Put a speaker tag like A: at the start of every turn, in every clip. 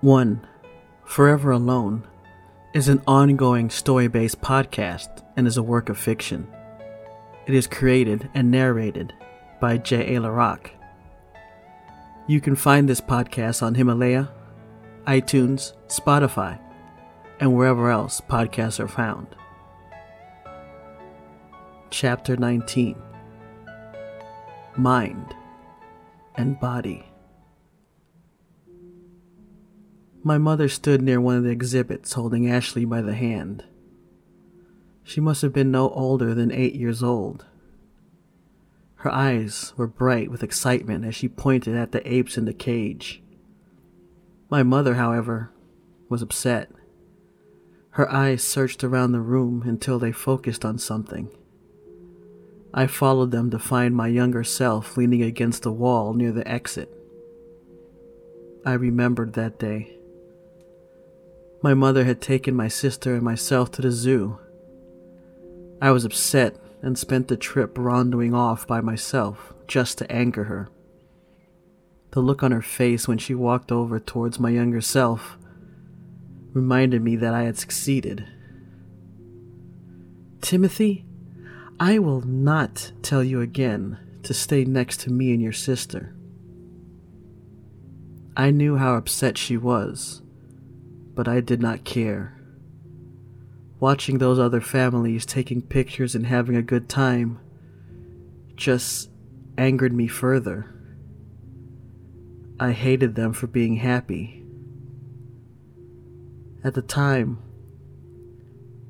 A: 1. Forever Alone is an ongoing story based podcast and is a work of fiction. It is created and narrated by J. A. LaRock. You can find this podcast on Himalaya, iTunes, Spotify, and wherever else podcasts are found. Chapter 19 Mind and Body. My mother stood near one of the exhibits holding Ashley by the hand. She must have been no older than eight years old. Her eyes were bright with excitement as she pointed at the apes in the cage. My mother, however, was upset. Her eyes searched around the room until they focused on something. I followed them to find my younger self leaning against the wall near the exit. I remembered that day. My mother had taken my sister and myself to the zoo. I was upset and spent the trip rondering off by myself just to anger her. The look on her face when she walked over towards my younger self reminded me that I had succeeded. Timothy, I will not tell you again to stay next to me and your sister. I knew how upset she was but I did not care. Watching those other families taking pictures and having a good time just angered me further. I hated them for being happy. At the time,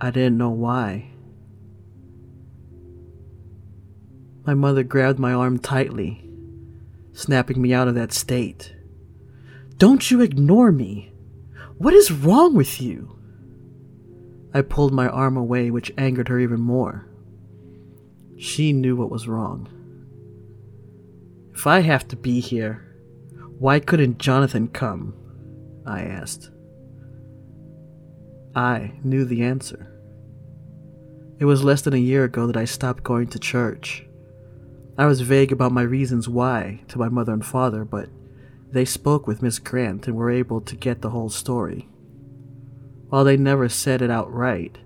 A: I didn't know why. My mother grabbed my arm tightly, snapping me out of that state. Don't you ignore me! What is wrong with you? I pulled my arm away, which angered her even more. She knew what was wrong. If I have to be here, why couldn't Jonathan come? I asked. I knew the answer. It was less than a year ago that I stopped going to church. I was vague about my reasons why to my mother and father, but they spoke with Miss Grant and were able to get the whole story. While they never said it outright,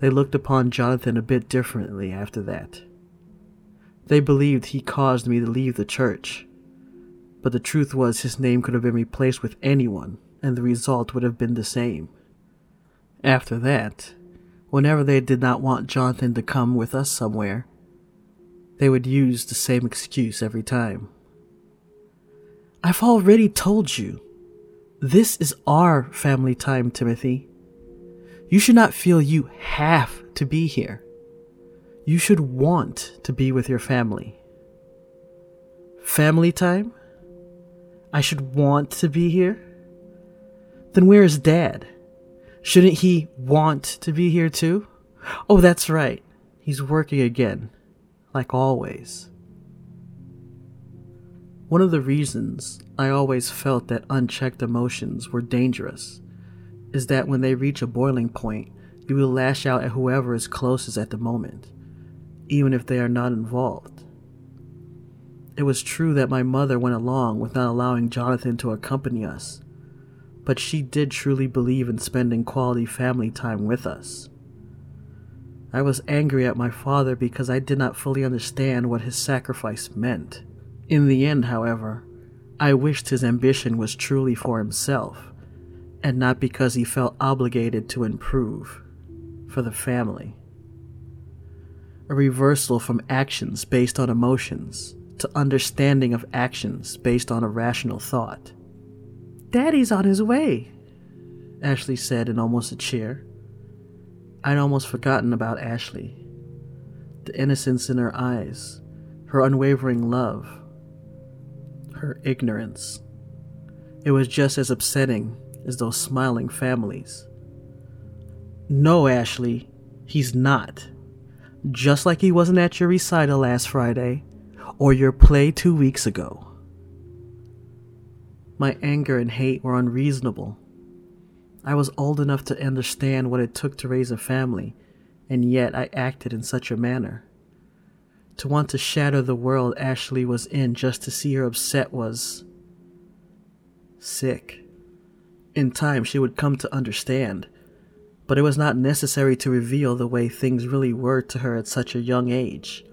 A: they looked upon Jonathan a bit differently after that. They believed he caused me to leave the church, but the truth was his name could have been replaced with anyone, and the result would have been the same. After that, whenever they did not want Jonathan to come with us somewhere, they would use the same excuse every time. I've already told you. This is our family time, Timothy. You should not feel you have to be here. You should want to be with your family. Family time? I should want to be here? Then where is Dad? Shouldn't he want to be here too? Oh, that's right. He's working again, like always. One of the reasons I always felt that unchecked emotions were dangerous is that when they reach a boiling point, you will lash out at whoever is closest at the moment, even if they are not involved. It was true that my mother went along with not allowing Jonathan to accompany us, but she did truly believe in spending quality family time with us. I was angry at my father because I did not fully understand what his sacrifice meant. In the end, however, I wished his ambition was truly for himself, and not because he felt obligated to improve for the family. A reversal from actions based on emotions to understanding of actions based on a rational thought. Daddy's on his way, Ashley said in almost a cheer. I'd almost forgotten about Ashley. The innocence in her eyes, her unwavering love, her ignorance. It was just as upsetting as those smiling families. No, Ashley, he's not. Just like he wasn't at your recital last Friday or your play two weeks ago. My anger and hate were unreasonable. I was old enough to understand what it took to raise a family, and yet I acted in such a manner. To want to shatter the world Ashley was in just to see her upset was. sick. In time, she would come to understand, but it was not necessary to reveal the way things really were to her at such a young age.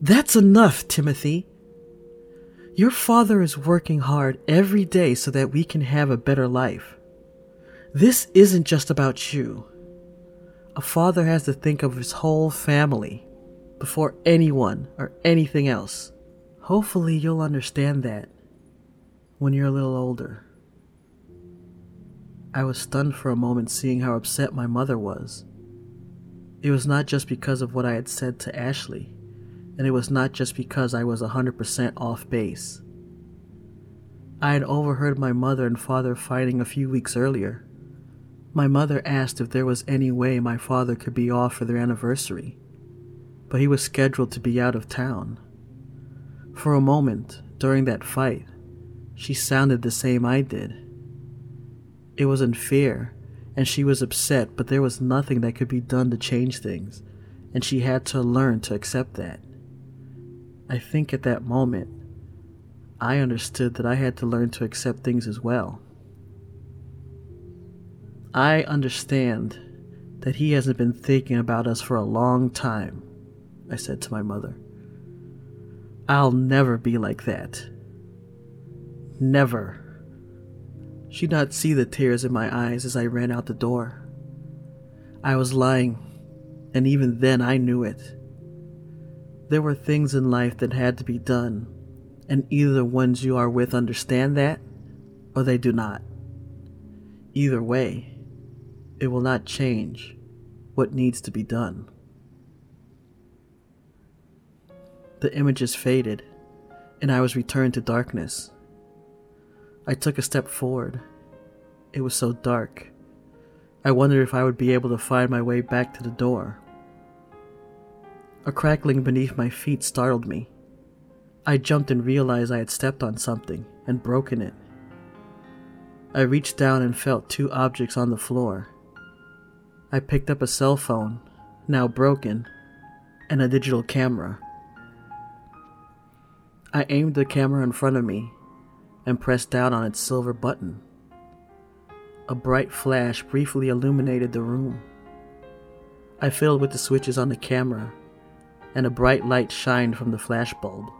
A: That's enough, Timothy. Your father is working hard every day so that we can have a better life. This isn't just about you. A father has to think of his whole family before anyone or anything else. Hopefully, you'll understand that when you're a little older. I was stunned for a moment seeing how upset my mother was. It was not just because of what I had said to Ashley, and it was not just because I was 100% off base. I had overheard my mother and father fighting a few weeks earlier. My mother asked if there was any way my father could be off for their anniversary, but he was scheduled to be out of town. For a moment, during that fight, she sounded the same I did. It was in fear, and she was upset, but there was nothing that could be done to change things, and she had to learn to accept that. I think at that moment, I understood that I had to learn to accept things as well. I understand that he hasn't been thinking about us for a long time, I said to my mother. I'll never be like that. Never. She'd not see the tears in my eyes as I ran out the door. I was lying, and even then I knew it. There were things in life that had to be done, and either the ones you are with understand that, or they do not. Either way, it will not change what needs to be done. The images faded, and I was returned to darkness. I took a step forward. It was so dark. I wondered if I would be able to find my way back to the door. A crackling beneath my feet startled me. I jumped and realized I had stepped on something and broken it. I reached down and felt two objects on the floor. I picked up a cell phone, now broken, and a digital camera. I aimed the camera in front of me and pressed down on its silver button. A bright flash briefly illuminated the room. I fiddled with the switches on the camera, and a bright light shined from the flash bulb.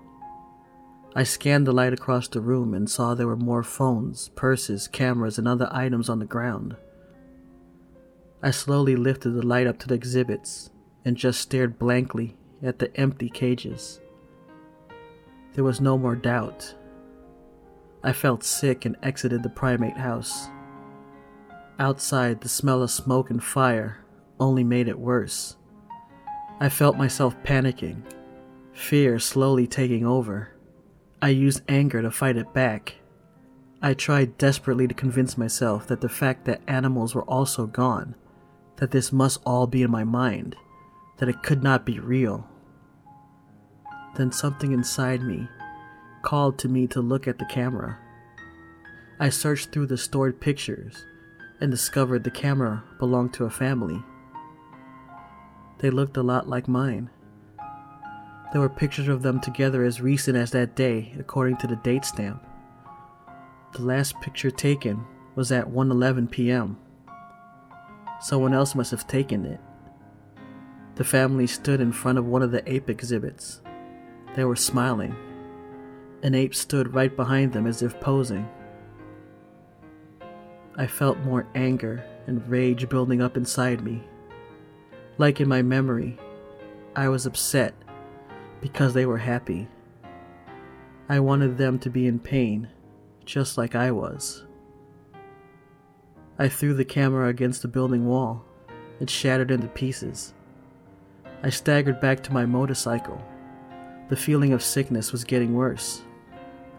A: I scanned the light across the room and saw there were more phones, purses, cameras, and other items on the ground. I slowly lifted the light up to the exhibits and just stared blankly at the empty cages. There was no more doubt. I felt sick and exited the primate house. Outside, the smell of smoke and fire only made it worse. I felt myself panicking, fear slowly taking over. I used anger to fight it back. I tried desperately to convince myself that the fact that animals were also gone, that this must all be in my mind, that it could not be real. Then something inside me called to me to look at the camera. I searched through the stored pictures and discovered the camera belonged to a family. They looked a lot like mine. There were pictures of them together as recent as that day, according to the date stamp. The last picture taken was at 1:11 p.m. Someone else must have taken it. The family stood in front of one of the ape exhibits. They were smiling. An ape stood right behind them as if posing. I felt more anger and rage building up inside me. Like in my memory, I was upset because they were happy. I wanted them to be in pain, just like I was. I threw the camera against the building wall. It shattered into pieces. I staggered back to my motorcycle. The feeling of sickness was getting worse.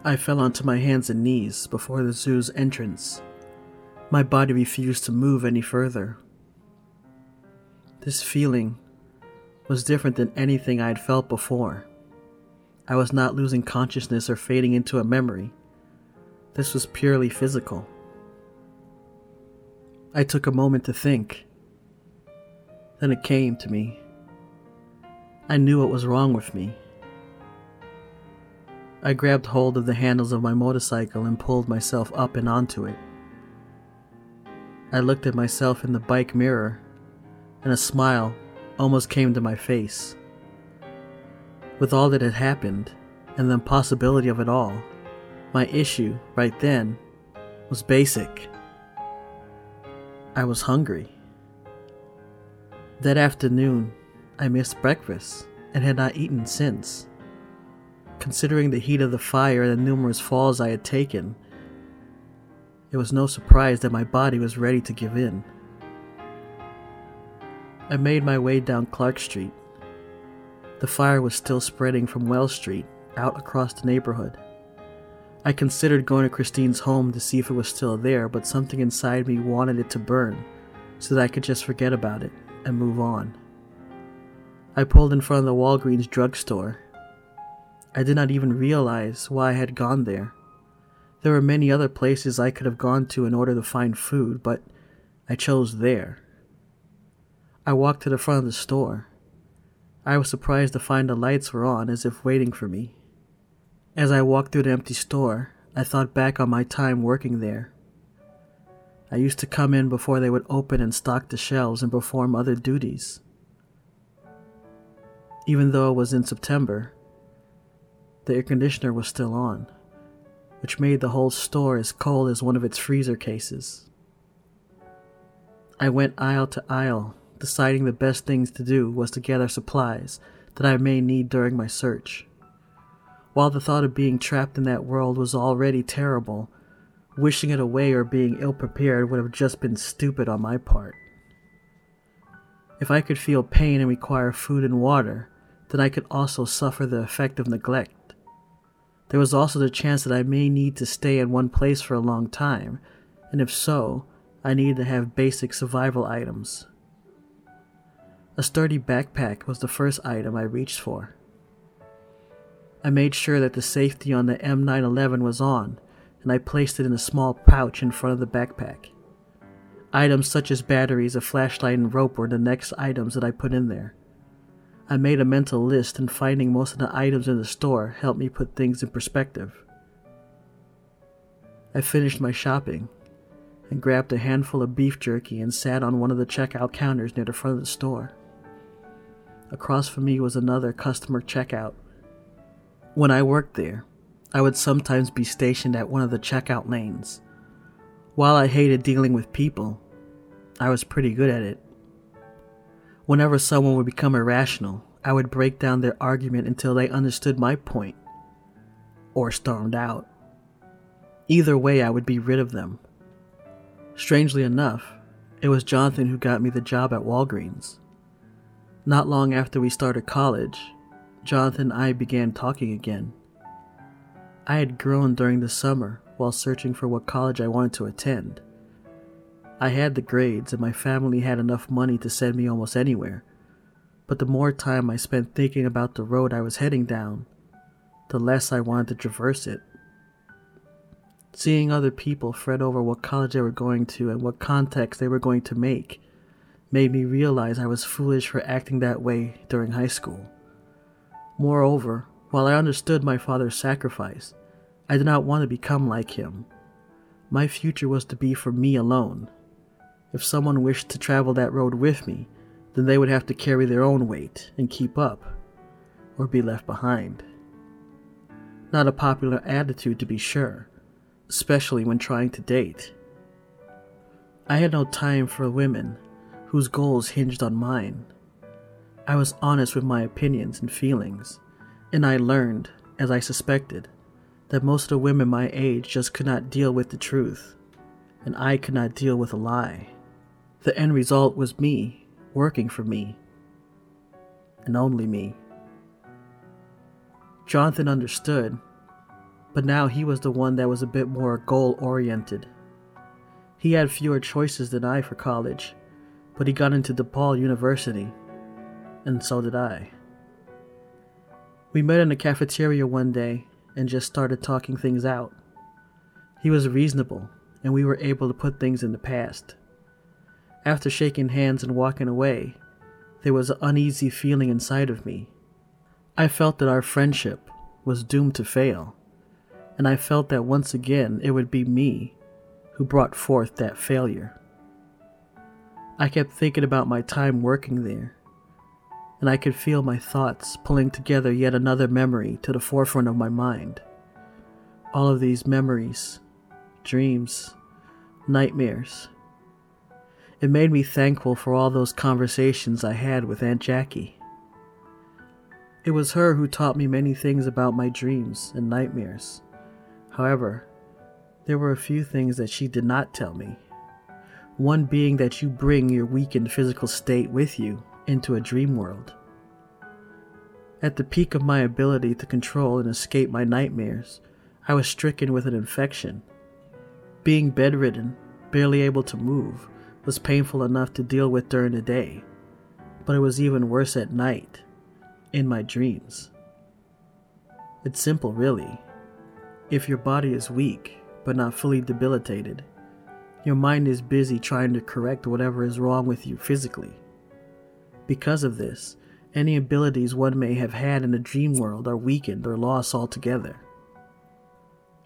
A: I fell onto my hands and knees before the zoo's entrance. My body refused to move any further. This feeling was different than anything I had felt before. I was not losing consciousness or fading into a memory. This was purely physical. I took a moment to think. Then it came to me. I knew what was wrong with me. I grabbed hold of the handles of my motorcycle and pulled myself up and onto it. I looked at myself in the bike mirror, and a smile almost came to my face. With all that had happened, and the impossibility of it all, my issue, right then, was basic. I was hungry. That afternoon, I missed breakfast and had not eaten since. Considering the heat of the fire and the numerous falls I had taken, it was no surprise that my body was ready to give in. I made my way down Clark Street. The fire was still spreading from Wells Street out across the neighborhood. I considered going to Christine's home to see if it was still there, but something inside me wanted it to burn so that I could just forget about it and move on. I pulled in front of the Walgreens drugstore. I did not even realize why I had gone there. There were many other places I could have gone to in order to find food, but I chose there. I walked to the front of the store. I was surprised to find the lights were on as if waiting for me. As I walked through the empty store, I thought back on my time working there. I used to come in before they would open and stock the shelves and perform other duties. Even though it was in September, the air conditioner was still on, which made the whole store as cold as one of its freezer cases. I went aisle to aisle, deciding the best things to do was to gather supplies that I may need during my search. While the thought of being trapped in that world was already terrible, wishing it away or being ill prepared would have just been stupid on my part. If I could feel pain and require food and water, then I could also suffer the effect of neglect. There was also the chance that I may need to stay in one place for a long time, and if so, I needed to have basic survival items. A sturdy backpack was the first item I reached for. I made sure that the safety on the M911 was on, and I placed it in a small pouch in front of the backpack. Items such as batteries, a flashlight, and rope were the next items that I put in there. I made a mental list, and finding most of the items in the store helped me put things in perspective. I finished my shopping and grabbed a handful of beef jerky and sat on one of the checkout counters near the front of the store. Across from me was another customer checkout when I worked there, I would sometimes be stationed at one of the checkout lanes. While I hated dealing with people, I was pretty good at it. Whenever someone would become irrational, I would break down their argument until they understood my point, or stormed out. Either way, I would be rid of them. Strangely enough, it was Jonathan who got me the job at Walgreens. Not long after we started college, Jonathan and I began talking again. I had grown during the summer while searching for what college I wanted to attend. I had the grades and my family had enough money to send me almost anywhere, but the more time I spent thinking about the road I was heading down, the less I wanted to traverse it. Seeing other people fret over what college they were going to and what contacts they were going to make made me realize I was foolish for acting that way during high school. Moreover, while I understood my father's sacrifice, I did not want to become like him. My future was to be for me alone. If someone wished to travel that road with me, then they would have to carry their own weight and keep up, or be left behind. Not a popular attitude, to be sure, especially when trying to date. I had no time for women whose goals hinged on mine. I was honest with my opinions and feelings, and I learned, as I suspected, that most of the women my age just could not deal with the truth, and I could not deal with a lie. The end result was me, working for me, and only me. Jonathan understood, but now he was the one that was a bit more goal oriented. He had fewer choices than I for college, but he got into DePaul University and so did I. We met in a cafeteria one day and just started talking things out. He was reasonable, and we were able to put things in the past. After shaking hands and walking away, there was an uneasy feeling inside of me. I felt that our friendship was doomed to fail, and I felt that once again it would be me who brought forth that failure. I kept thinking about my time working there, and I could feel my thoughts pulling together yet another memory to the forefront of my mind. All of these memories, dreams, nightmares. It made me thankful for all those conversations I had with Aunt Jackie. It was her who taught me many things about my dreams and nightmares. However, there were a few things that she did not tell me. One being that you bring your weakened physical state with you into a dream world. At the peak of my ability to control and escape my nightmares, I was stricken with an infection. Being bedridden, barely able to move, was painful enough to deal with during the day, but it was even worse at night, in my dreams. It's simple, really. If your body is weak, but not fully debilitated, your mind is busy trying to correct whatever is wrong with you physically. Because of this, any abilities one may have had in the dream world are weakened or lost altogether.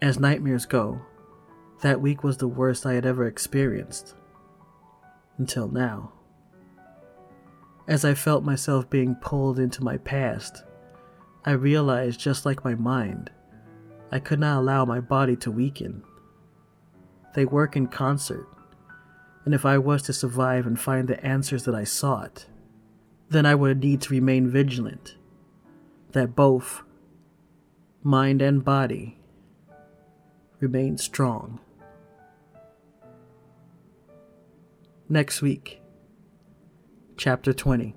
A: As nightmares go, that week was the worst I had ever experienced. Until now. As I felt myself being pulled into my past, I realized just like my mind, I could not allow my body to weaken. They work in concert, and if I was to survive and find the answers that I sought, then I would need to remain vigilant that both mind and body remain strong. Next week, Chapter 20